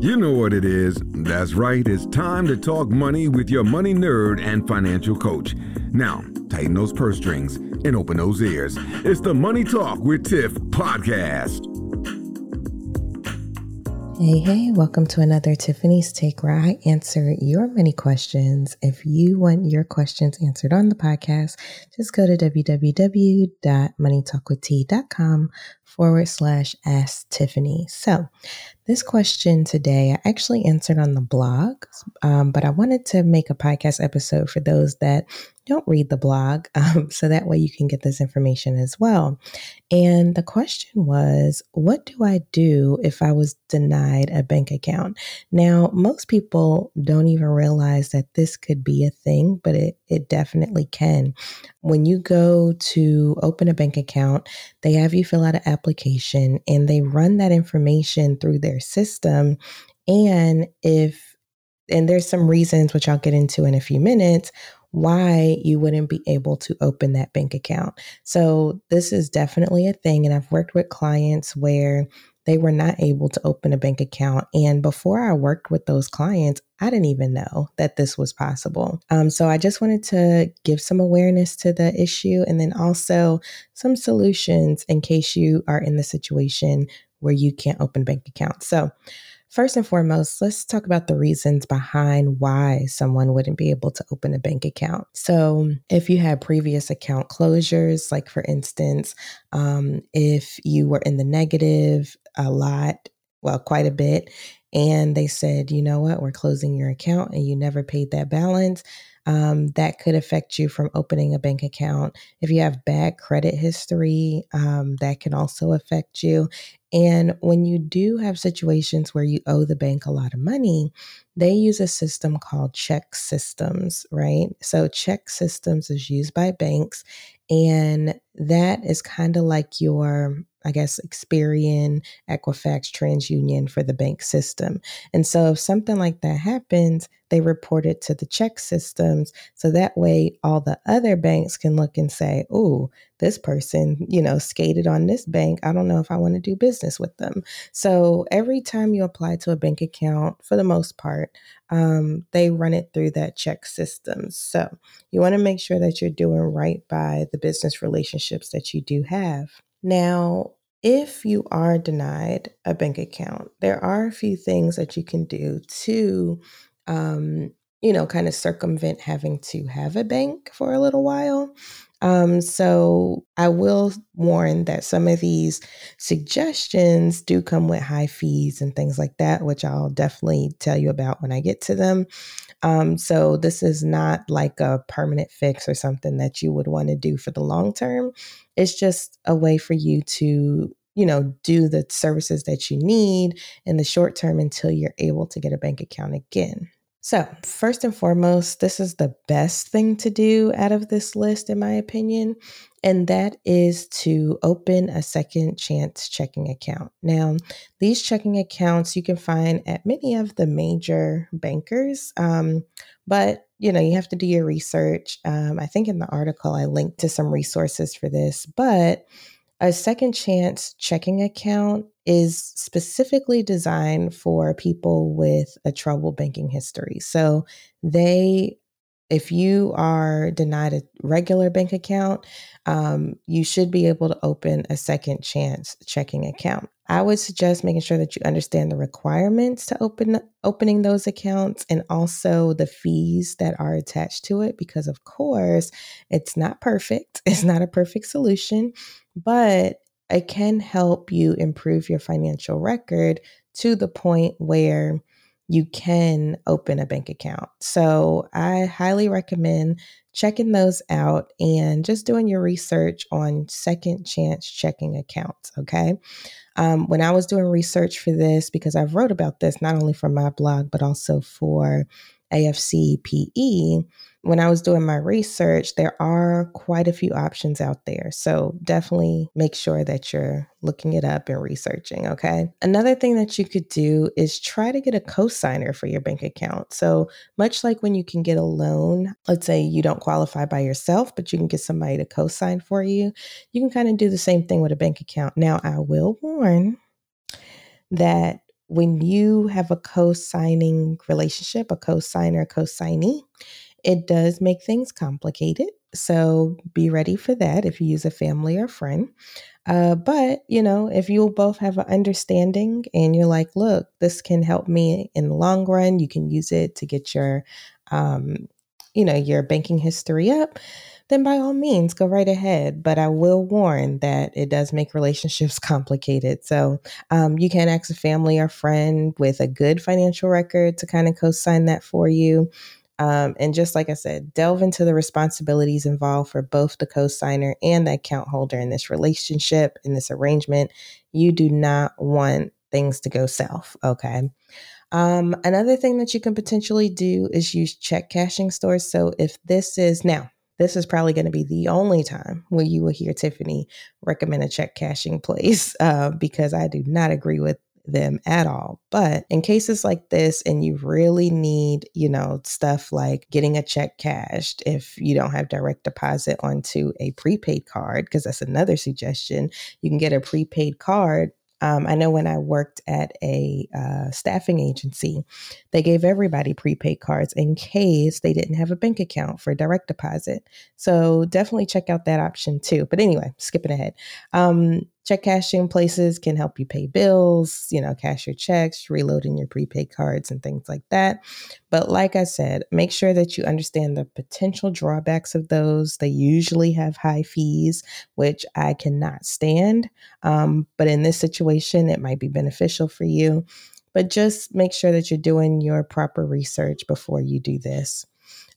You know what it is. That's right. It's time to talk money with your money nerd and financial coach. Now, tighten those purse strings and open those ears. It's the Money Talk with Tiff podcast. Hey, hey, welcome to another Tiffany's Take where I answer your money questions. If you want your questions answered on the podcast, just go to www.moneytalkwitht.com forward slash ask Tiffany. So, this question today I actually answered on the blog, um, but I wanted to make a podcast episode for those that don't read the blog um, so that way you can get this information as well. And the question was, what do I do if I was denied a bank account? Now, most people don't even realize that this could be a thing, but it, it definitely can. When you go to open a bank account, they have you fill out an application and they run that information through their system. And if, and there's some reasons, which I'll get into in a few minutes, why you wouldn't be able to open that bank account. So, this is definitely a thing. And I've worked with clients where they were not able to open a bank account. And before I worked with those clients, I didn't even know that this was possible. Um, so I just wanted to give some awareness to the issue and then also some solutions in case you are in the situation where you can't open bank accounts. So, First and foremost, let's talk about the reasons behind why someone wouldn't be able to open a bank account. So, if you had previous account closures, like for instance, um, if you were in the negative a lot, well, quite a bit, and they said, you know what, we're closing your account and you never paid that balance, um, that could affect you from opening a bank account. If you have bad credit history, um, that can also affect you. And when you do have situations where you owe the bank a lot of money, they use a system called ChexSystems, right? So ChexSystems is used by banks, and that is kind of like your I guess, Experian, Equifax, TransUnion for the bank system. And so if something like that happens, they report it to the ChexSystems. So that way, all the other banks can look and say, oh, this person, you know, skated on this bank. I don't know if I want to do business with them. So every time you apply to a bank account, for the most part, um, they run it through that ChexSystems. So you want to make sure that you're doing right by the business relationships that you do have. Now, if you are denied a bank account, there are a few things that you can do to, um, you know, kind of circumvent having to have a bank for a little while. Um, so I will warn that some of these suggestions do come with high fees and things like that, which I'll definitely tell you about when I get to them. Um, so this is not like a permanent fix or something that you would want to do for the long term. It's just a way for you to you know, do the services that you need in the short term until you're able to get a bank account again. So, first and foremost, this is the best thing to do out of this list, in my opinion, and that is to open a second chance checking account. Now, these checking accounts you can find at many of the major bankers, um, but you know you have to do your research. Um, I think in the article I linked to some resources for this, but a second chance checking account is specifically designed for people with a troubled banking history. So they if you are denied a regular bank account, um, you should be able to open a second chance checking account. I would suggest making sure that you understand the requirements to open opening those accounts and also the fees that are attached to it because of course it's not perfect. It's not a perfect solution, but it can help you improve your financial record to the point where you can open a bank account. So I highly recommend checking those out and just doing your research on second chance checking accounts. Okay. Um, when I was doing research for this, because I've wrote about this not only for my blog, but also for AFCPE, when I was doing my research, there are quite a few options out there. So definitely make sure that you're looking it up and researching, okay? Another thing that you could do is try to get a cosigner for your bank account. So, much like when you can get a loan, let's say you don't qualify by yourself, but you can get somebody to cosign for you, you can kind of do the same thing with a bank account. Now, I will warn that when you have a co signing relationship, a co signer, co signee, it does make things complicated. So be ready for that if you use a family or friend. Uh, but, you know, if you both have an understanding and you're like, look, this can help me in the long run, you can use it to get your, um, you know, your banking history up, then by all means, go right ahead. But I will warn that it does make relationships complicated. So um, you can ask a family or friend with a good financial record to kind of co sign that for you. Um, and just like I said, delve into the responsibilities involved for both the co signer and the account holder in this relationship, in this arrangement. You do not want things to go south. Okay. Um, another thing that you can potentially do is use check cashing stores. So if this is now, this is probably going to be the only time where you will hear Tiffany recommend a check cashing place uh, because I do not agree with them at all. But in cases like this, and you really need, you know, stuff like getting a check cashed if you don't have direct deposit onto a prepaid card, because that's another suggestion. You can get a prepaid card um, I know when I worked at a uh, staffing agency, they gave everybody prepaid cards in case they didn't have a bank account for direct deposit. So definitely check out that option too. But anyway, skipping ahead. Um, check cashing places can help you pay bills, you know, cash your checks, reloading your prepaid cards, and things like that. But like I said, make sure that you understand the potential drawbacks of those. They usually have high fees, which I cannot stand. Um, but in this situation, it might be beneficial for you. But just make sure that you're doing your proper research before you do this.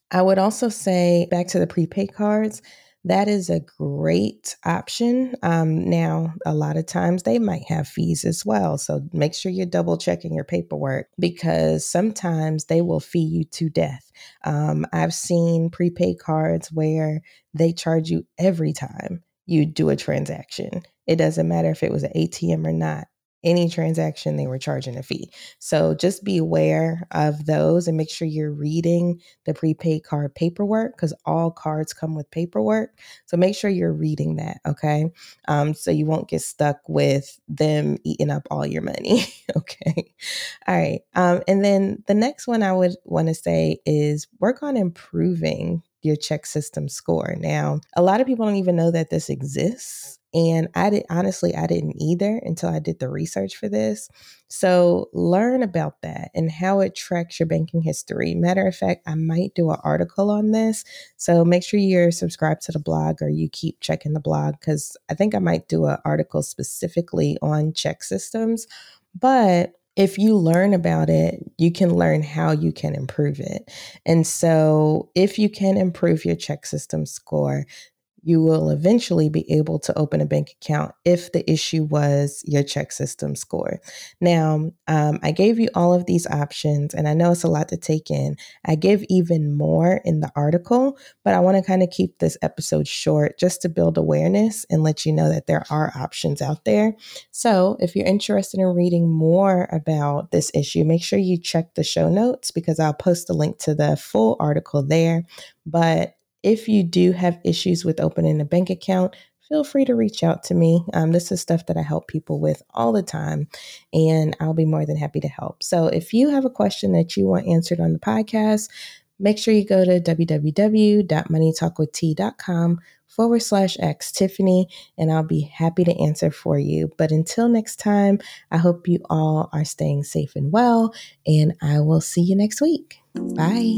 I would also say back to the prepaid cards that is a great option. Um, now, a lot of times they might have fees as well. So make sure you're double checking your paperwork because sometimes they will fee you to death. Um, I've seen prepaid cards where they charge you every time you do a transaction. It doesn't matter if it was an ATM or not any transaction they were charging a fee. So just be aware of those and make sure you're reading the prepaid card paperwork because all cards come with paperwork. So make sure you're reading that, okay? Um, so you won't get stuck with them eating up all your money, okay? All right. Um, and then the next one I would want to say is work on improving your check system score. Now, a lot of people don't even know that this exists. And I did honestly, I didn't either until I did the research for this. So learn about that and how it tracks your banking history. Matter of fact, I might do an article on this. So make sure you're subscribed to the blog or you keep checking the blog because I think I might do an article specifically on ChexSystems. But if you learn about it, you can learn how you can improve it. And so, if you can improve your check system score, you will eventually be able to open a bank account if the issue was your check system score. Now, um, I gave you all of these options, and I know it's a lot to take in. I give even more in the article, but I want to kind of keep this episode short just to build awareness and let you know that there are options out there. So, if you're interested in reading more about this issue, make sure you check the show notes because I'll post a link to the full article there. But if you do have issues with opening a bank account, feel free to reach out to me. Um, this is stuff that I help people with all the time, and I'll be more than happy to help. So if you have a question that you want answered on the podcast, make sure you go to www.moneytalkwitht.com forward slash X Tiffany, and I'll be happy to answer for you. But until next time, I hope you all are staying safe and well, and I will see you next week. Bye.